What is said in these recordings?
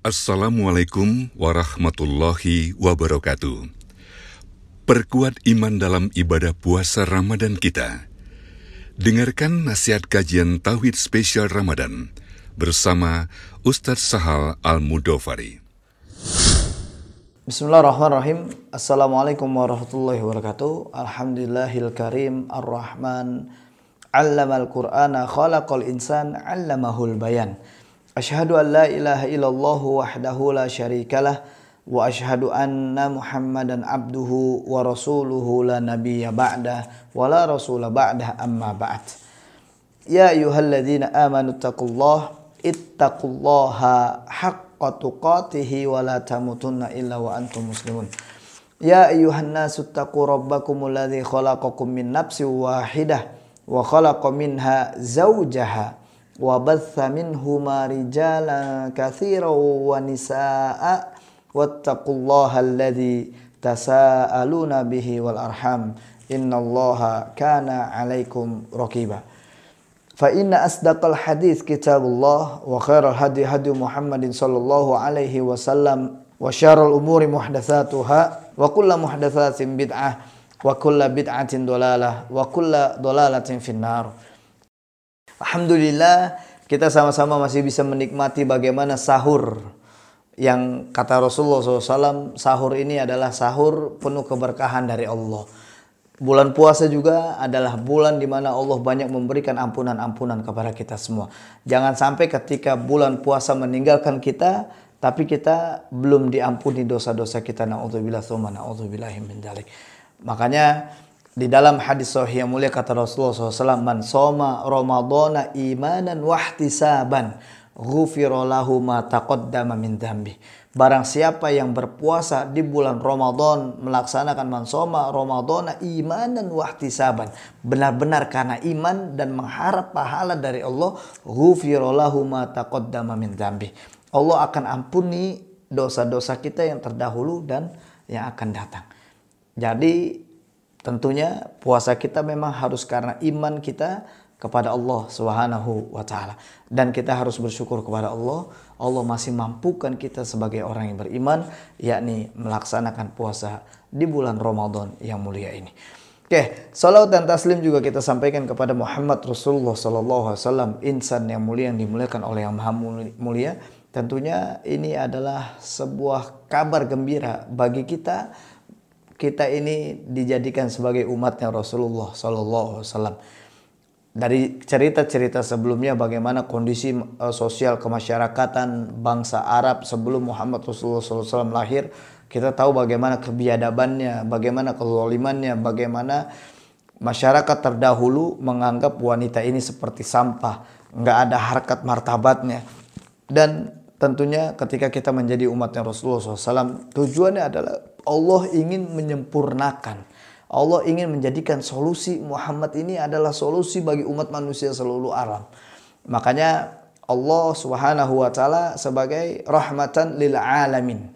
Assalamualaikum warahmatullahi wabarakatuh. Perkuat iman dalam ibadah puasa Ramadan kita. Dengarkan nasihat kajian Tauhid Spesial Ramadan bersama Ustadz Sahal Al-Mudofari. Bismillahirrahmanirrahim. Assalamualaikum warahmatullahi wabarakatuh. Alhamdulillahil karim ar-Rahman. Allamal Qur'ana khalaqal insan 'allamahul bayan. أشهد أن لا إله إلا الله وحده لا شريك له وأشهد أن محمدا عبده ورسوله لا نبي بعده ولا رسول بعده أما بعد. يا أيها الذين آمنوا اتقوا الله اتقوا الله حق تقاته ولا تموتن إلا وأنتم مسلمون. يا أيها الناس اتقوا ربكم الذي خلقكم من نفس واحدة وخلق منها زوجها وبث منهما رجالا كثيرا ونساء واتقوا الله الذي تساءلون به والأرحام. إن الله كان عليكم رقيبا. فإن أصدق الحديث كتاب الله وخير الهدي هدي محمد صلى الله عليه وسلم وشر الأمور محدثاتها وكل محدثات بدعة وكل بدعة ضلالة وكل ضلالة في النار. Alhamdulillah kita sama-sama masih bisa menikmati bagaimana sahur yang kata Rasulullah SAW sahur ini adalah sahur penuh keberkahan dari Allah. Bulan puasa juga adalah bulan di mana Allah banyak memberikan ampunan-ampunan kepada kita semua. Jangan sampai ketika bulan puasa meninggalkan kita, tapi kita belum diampuni dosa-dosa kita. Na'udzubillah, na'udzubillah min dalik. Makanya di dalam hadis sahih yang mulia kata Rasulullah SAW, Man soma Ramadana imanan wahtisaban, ghufira lahu ma taqaddama min dhanbi. Barang siapa yang berpuasa di bulan Ramadan melaksanakan man soma Ramadana imanan wahtisaban, benar-benar karena iman dan mengharap pahala dari Allah, ghufira lahu ma taqaddama min dhanbi. Allah akan ampuni dosa-dosa kita yang terdahulu dan yang akan datang. Jadi Tentunya puasa kita memang harus karena iman kita kepada Allah Subhanahu wa taala dan kita harus bersyukur kepada Allah Allah masih mampukan kita sebagai orang yang beriman yakni melaksanakan puasa di bulan Ramadan yang mulia ini. Oke, salawat dan taslim juga kita sampaikan kepada Muhammad Rasulullah Sallallahu Alaihi Wasallam, insan yang mulia yang dimuliakan oleh yang maha mulia. Tentunya ini adalah sebuah kabar gembira bagi kita kita ini dijadikan sebagai umatnya Rasulullah Sallallahu Alaihi. Dari cerita-cerita sebelumnya bagaimana kondisi uh, sosial kemasyarakatan bangsa Arab sebelum Muhammad Rasulullah SAW lahir, kita tahu bagaimana kebiadabannya, bagaimana kezalimannya, bagaimana masyarakat terdahulu menganggap wanita ini seperti sampah, nggak ada harkat martabatnya. Dan tentunya ketika kita menjadi umatnya Rasulullah SAW, tujuannya adalah Allah ingin menyempurnakan. Allah ingin menjadikan solusi Muhammad ini adalah solusi bagi umat manusia seluruh alam. Makanya Allah Subhanahu wa taala sebagai rahmatan lil alamin.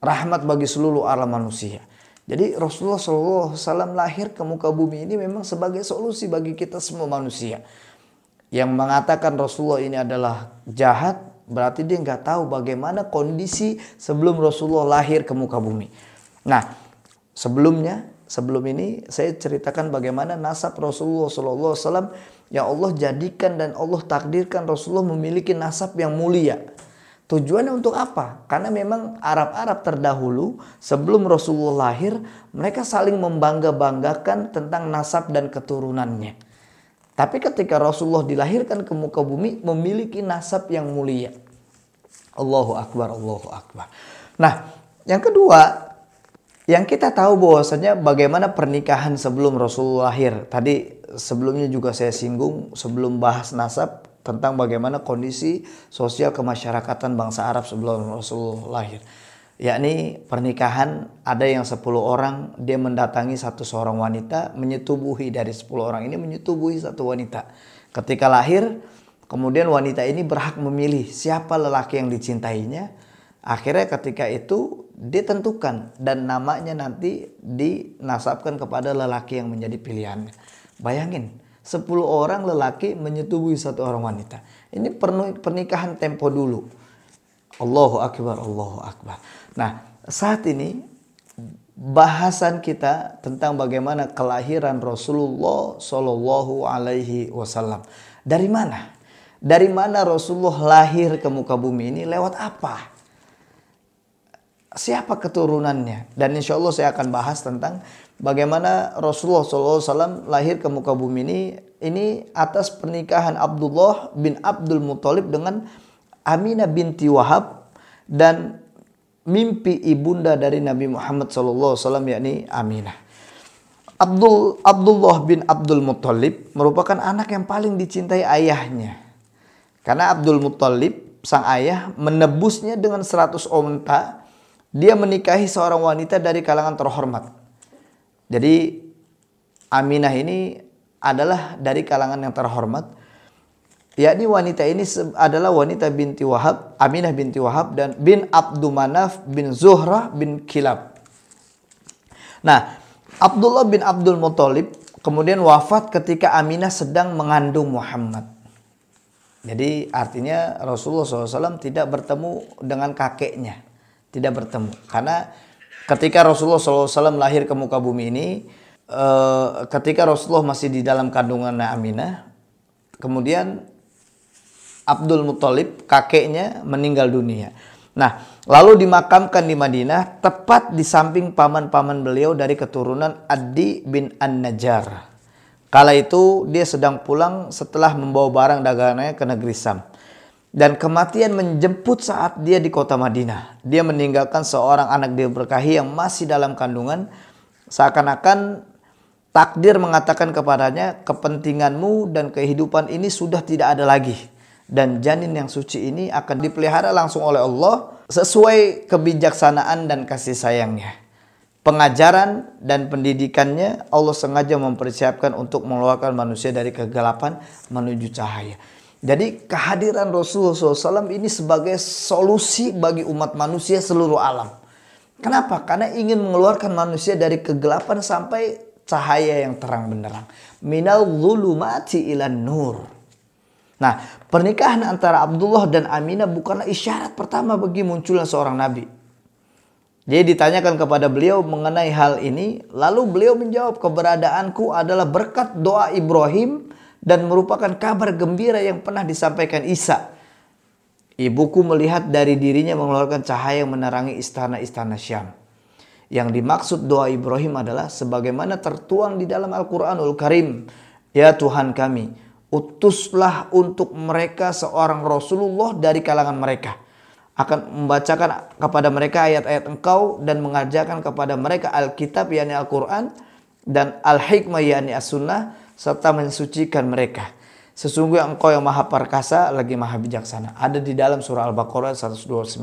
Rahmat bagi seluruh alam manusia. Jadi Rasulullah SAW lahir ke muka bumi ini memang sebagai solusi bagi kita semua manusia. Yang mengatakan Rasulullah ini adalah jahat, Berarti dia nggak tahu bagaimana kondisi sebelum Rasulullah lahir ke muka bumi. Nah, sebelumnya, sebelum ini saya ceritakan bagaimana nasab Rasulullah SAW yang Allah jadikan dan Allah takdirkan Rasulullah memiliki nasab yang mulia. Tujuannya untuk apa? Karena memang Arab-Arab terdahulu sebelum Rasulullah lahir, mereka saling membangga-banggakan tentang nasab dan keturunannya. Tapi ketika Rasulullah dilahirkan ke muka bumi memiliki nasab yang mulia. Allahu Akbar, Allahu Akbar. Nah, yang kedua, yang kita tahu bahwasanya bagaimana pernikahan sebelum Rasulullah lahir. Tadi sebelumnya juga saya singgung sebelum bahas nasab tentang bagaimana kondisi sosial kemasyarakatan bangsa Arab sebelum Rasulullah lahir yakni pernikahan ada yang 10 orang dia mendatangi satu seorang wanita menyetubuhi. Dari 10 orang ini menyetubuhi satu wanita. Ketika lahir kemudian wanita ini berhak memilih siapa lelaki yang dicintainya. Akhirnya ketika itu ditentukan dan namanya nanti dinasabkan kepada lelaki yang menjadi pilihannya bayangin 10 orang lelaki menyetubuhi satu orang wanita. Ini pernikahan tempo dulu Allahu Akbar, Allahu Akbar. Nah, saat ini bahasan kita tentang bagaimana kelahiran Rasulullah Shallallahu Alaihi Wasallam. Dari mana? Dari mana Rasulullah lahir ke muka bumi ini? Lewat apa? Siapa keturunannya? Dan insya Allah saya akan bahas tentang bagaimana Rasulullah SAW lahir ke muka bumi ini. Ini atas pernikahan Abdullah bin Abdul Muthalib dengan Aminah binti Wahab dan mimpi ibunda dari Nabi Muhammad SAW yakni Aminah. Abdul Abdullah bin Abdul Muthalib merupakan anak yang paling dicintai ayahnya. Karena Abdul Muthalib sang ayah menebusnya dengan 100 onta. Dia menikahi seorang wanita dari kalangan terhormat. Jadi Aminah ini adalah dari kalangan yang terhormat yakni wanita ini adalah wanita binti Wahab, Aminah binti Wahab dan bin Abdul Manaf bin Zuhrah bin Kilab. Nah, Abdullah bin Abdul Muthalib kemudian wafat ketika Aminah sedang mengandung Muhammad. Jadi artinya Rasulullah SAW tidak bertemu dengan kakeknya, tidak bertemu karena ketika Rasulullah SAW lahir ke muka bumi ini, eh, ketika Rasulullah masih di dalam kandungan Aminah, kemudian Abdul Muthalib kakeknya meninggal dunia. Nah, lalu dimakamkan di Madinah tepat di samping paman-paman beliau dari keturunan Adi bin An-Najjar. Kala itu dia sedang pulang setelah membawa barang dagangannya ke negeri Sam. Dan kematian menjemput saat dia di kota Madinah. Dia meninggalkan seorang anak dia berkahi yang masih dalam kandungan. Seakan-akan takdir mengatakan kepadanya, kepentinganmu dan kehidupan ini sudah tidak ada lagi dan janin yang suci ini akan dipelihara langsung oleh Allah sesuai kebijaksanaan dan kasih sayangnya. Pengajaran dan pendidikannya Allah sengaja mempersiapkan untuk mengeluarkan manusia dari kegelapan menuju cahaya. Jadi kehadiran Rasulullah SAW ini sebagai solusi bagi umat manusia seluruh alam. Kenapa? Karena ingin mengeluarkan manusia dari kegelapan sampai cahaya yang terang benderang. Minal zulumati ilan nur. Nah, pernikahan antara Abdullah dan Aminah bukanlah isyarat pertama bagi munculnya seorang nabi. Jadi ditanyakan kepada beliau mengenai hal ini, lalu beliau menjawab keberadaanku adalah berkat doa Ibrahim dan merupakan kabar gembira yang pernah disampaikan Isa. Ibuku melihat dari dirinya mengeluarkan cahaya yang menerangi istana-istana Syam. Yang dimaksud doa Ibrahim adalah sebagaimana tertuang di dalam Al-Quranul Karim. Ya Tuhan kami, utuslah untuk mereka seorang Rasulullah dari kalangan mereka akan membacakan kepada mereka ayat-ayat engkau dan mengajarkan kepada mereka Alkitab yakni Al-Quran dan Al-Hikmah yakni As-Sunnah serta mensucikan mereka. Sesungguhnya engkau yang maha perkasa lagi maha bijaksana. Ada di dalam surah Al-Baqarah 129.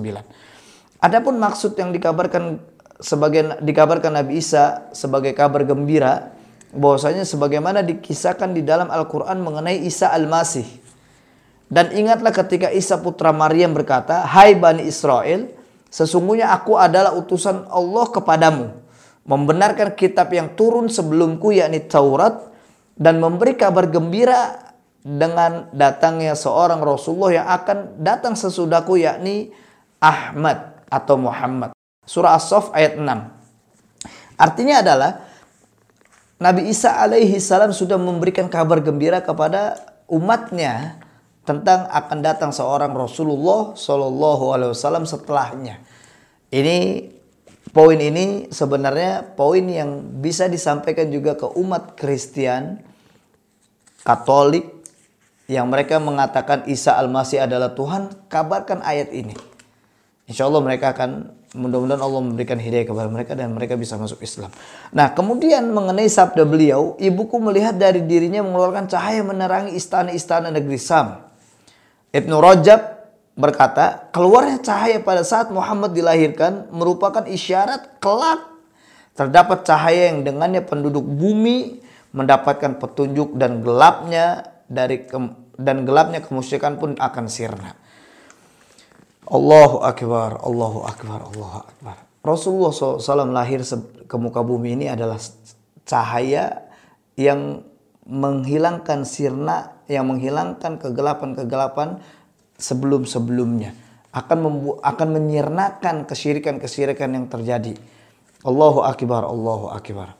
Adapun maksud yang dikabarkan sebagai dikabarkan Nabi Isa sebagai kabar gembira bahwasanya sebagaimana dikisahkan di dalam Al-Quran mengenai Isa Al-Masih. Dan ingatlah ketika Isa putra Maryam berkata, Hai Bani Israel, sesungguhnya aku adalah utusan Allah kepadamu. Membenarkan kitab yang turun sebelumku yakni Taurat dan memberi kabar gembira dengan datangnya seorang Rasulullah yang akan datang sesudahku yakni Ahmad atau Muhammad. Surah As-Saff ayat 6. Artinya adalah Nabi Isa alaihi salam sudah memberikan kabar gembira kepada umatnya tentang akan datang seorang Rasulullah Shallallahu Alaihi Wasallam setelahnya. Ini poin ini sebenarnya poin yang bisa disampaikan juga ke umat Kristen, Katolik yang mereka mengatakan Isa Al-Masih adalah Tuhan, kabarkan ayat ini. Insya Allah mereka akan Mudah-mudahan Allah memberikan hidayah kepada mereka dan mereka bisa masuk Islam. Nah, kemudian mengenai sabda beliau, ibuku melihat dari dirinya mengeluarkan cahaya menerangi istana-istana negeri Sam. Ibnu Rajab berkata, keluarnya cahaya pada saat Muhammad dilahirkan merupakan isyarat kelak terdapat cahaya yang dengannya penduduk bumi mendapatkan petunjuk dan gelapnya dari dan gelapnya kemusyrikan pun akan sirna. Allahu Akbar, Allahu Akbar, Allahu Akbar. Rasulullah SAW lahir ke muka bumi ini adalah cahaya yang menghilangkan sirna, yang menghilangkan kegelapan-kegelapan sebelum-sebelumnya. akan membu akan menyirnakan kesyirikan-kesyirikan yang terjadi. Allahu akbar, Allahu akbar.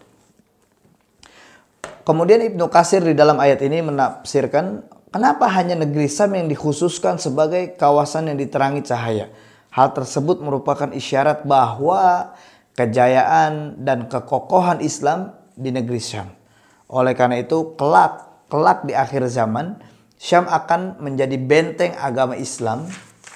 Kemudian Ibnu Kasir di dalam ayat ini menafsirkan kenapa hanya negeri Sam yang dikhususkan sebagai kawasan yang diterangi cahaya. Hal tersebut merupakan isyarat bahwa kejayaan dan kekokohan Islam di negeri Syam. Oleh karena itu, kelak kelak di akhir zaman Syam akan menjadi benteng agama Islam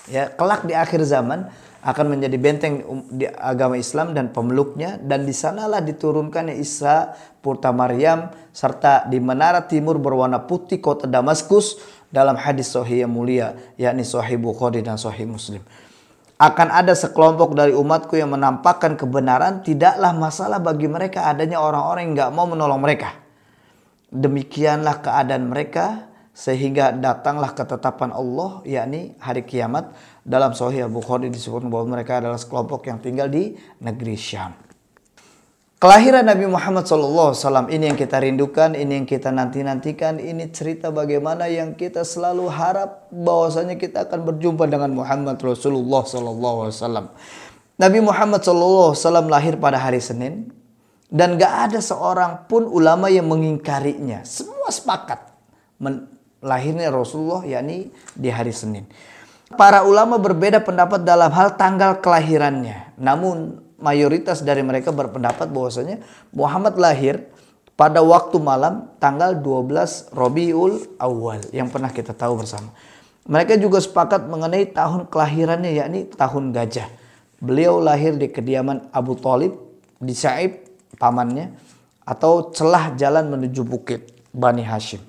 ya kelak di akhir zaman akan menjadi benteng um, di agama Islam dan pemeluknya. Dan di sanalah diturunkannya Isa Purta Maryam serta di menara timur berwarna putih kota Damaskus dalam hadis sahih yang mulia yakni sahih Bukhari dan sahih Muslim. Akan ada sekelompok dari umatku yang menampakkan kebenaran. Tidaklah masalah bagi mereka adanya orang-orang yang nggak mau menolong mereka. Demikianlah keadaan mereka sehingga datanglah ketetapan Allah yakni hari kiamat dalam Sahih Bukhari disebut bahwa mereka adalah sekelompok yang tinggal di negeri Syam. Kelahiran Nabi Muhammad SAW ini yang kita rindukan, ini yang kita nanti-nantikan, ini cerita bagaimana yang kita selalu harap bahwasanya kita akan berjumpa dengan Muhammad Rasulullah SAW. Nabi Muhammad SAW lahir pada hari Senin dan gak ada seorang pun ulama yang mengingkarinya. Semua sepakat lahirnya Rasulullah yakni di hari Senin. Para ulama berbeda pendapat dalam hal tanggal kelahirannya. Namun mayoritas dari mereka berpendapat bahwasanya Muhammad lahir pada waktu malam tanggal 12 Robiul Awal yang pernah kita tahu bersama. Mereka juga sepakat mengenai tahun kelahirannya yakni tahun gajah. Beliau lahir di kediaman Abu Talib di Sa'ib pamannya atau celah jalan menuju bukit Bani Hashim.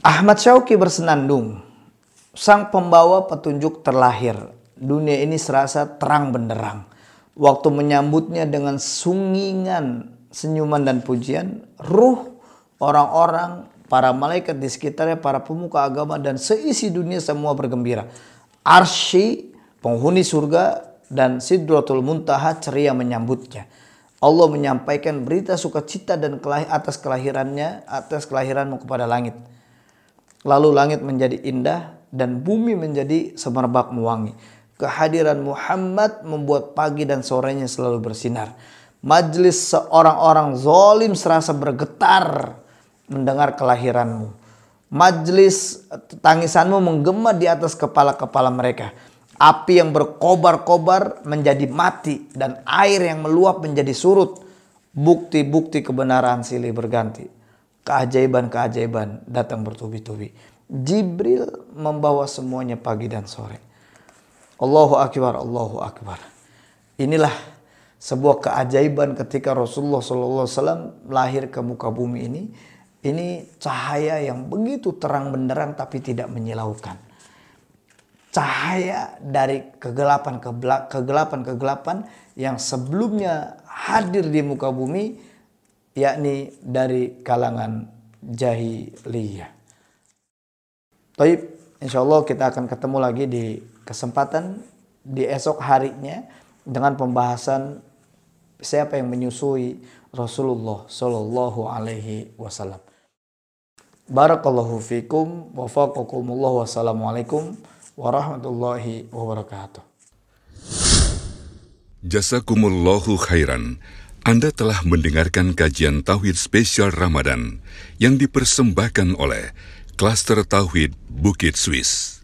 Ahmad Syauqi bersenandung. Sang pembawa petunjuk terlahir. Dunia ini serasa terang benderang. Waktu menyambutnya dengan sungingan, senyuman dan pujian, ruh orang-orang, para malaikat di sekitarnya, para pemuka agama dan seisi dunia semua bergembira. Arsy, penghuni surga dan Sidratul Muntaha ceria menyambutnya. Allah menyampaikan berita sukacita dan atas kelahirannya, atas kelahiranmu kepada langit. Lalu langit menjadi indah dan bumi menjadi semerbak mewangi. Kehadiran Muhammad membuat pagi dan sorenya selalu bersinar. Majlis seorang orang zolim serasa bergetar mendengar kelahiranmu. Majlis tangisanmu menggema di atas kepala-kepala mereka. Api yang berkobar-kobar menjadi mati dan air yang meluap menjadi surut. Bukti-bukti kebenaran silih berganti keajaiban-keajaiban datang bertubi-tubi. Jibril membawa semuanya pagi dan sore. Allahu Akbar, Allahu Akbar. Inilah sebuah keajaiban ketika Rasulullah SAW lahir ke muka bumi ini. Ini cahaya yang begitu terang benderang tapi tidak menyilaukan. Cahaya dari kegelapan kegelapan kegelapan yang sebelumnya hadir di muka bumi yakni dari kalangan jahiliyah. Baik, insya Allah kita akan ketemu lagi di kesempatan di esok harinya dengan pembahasan siapa yang menyusui Rasulullah Shallallahu Alaihi Wasallam. Barakallahu fikum wa faqakumullah wassalamualaikum warahmatullahi wabarakatuh. Jazakumullahu khairan. Anda telah mendengarkan kajian Tauhid spesial Ramadan yang dipersembahkan oleh Klaster Tauhid Bukit Swiss.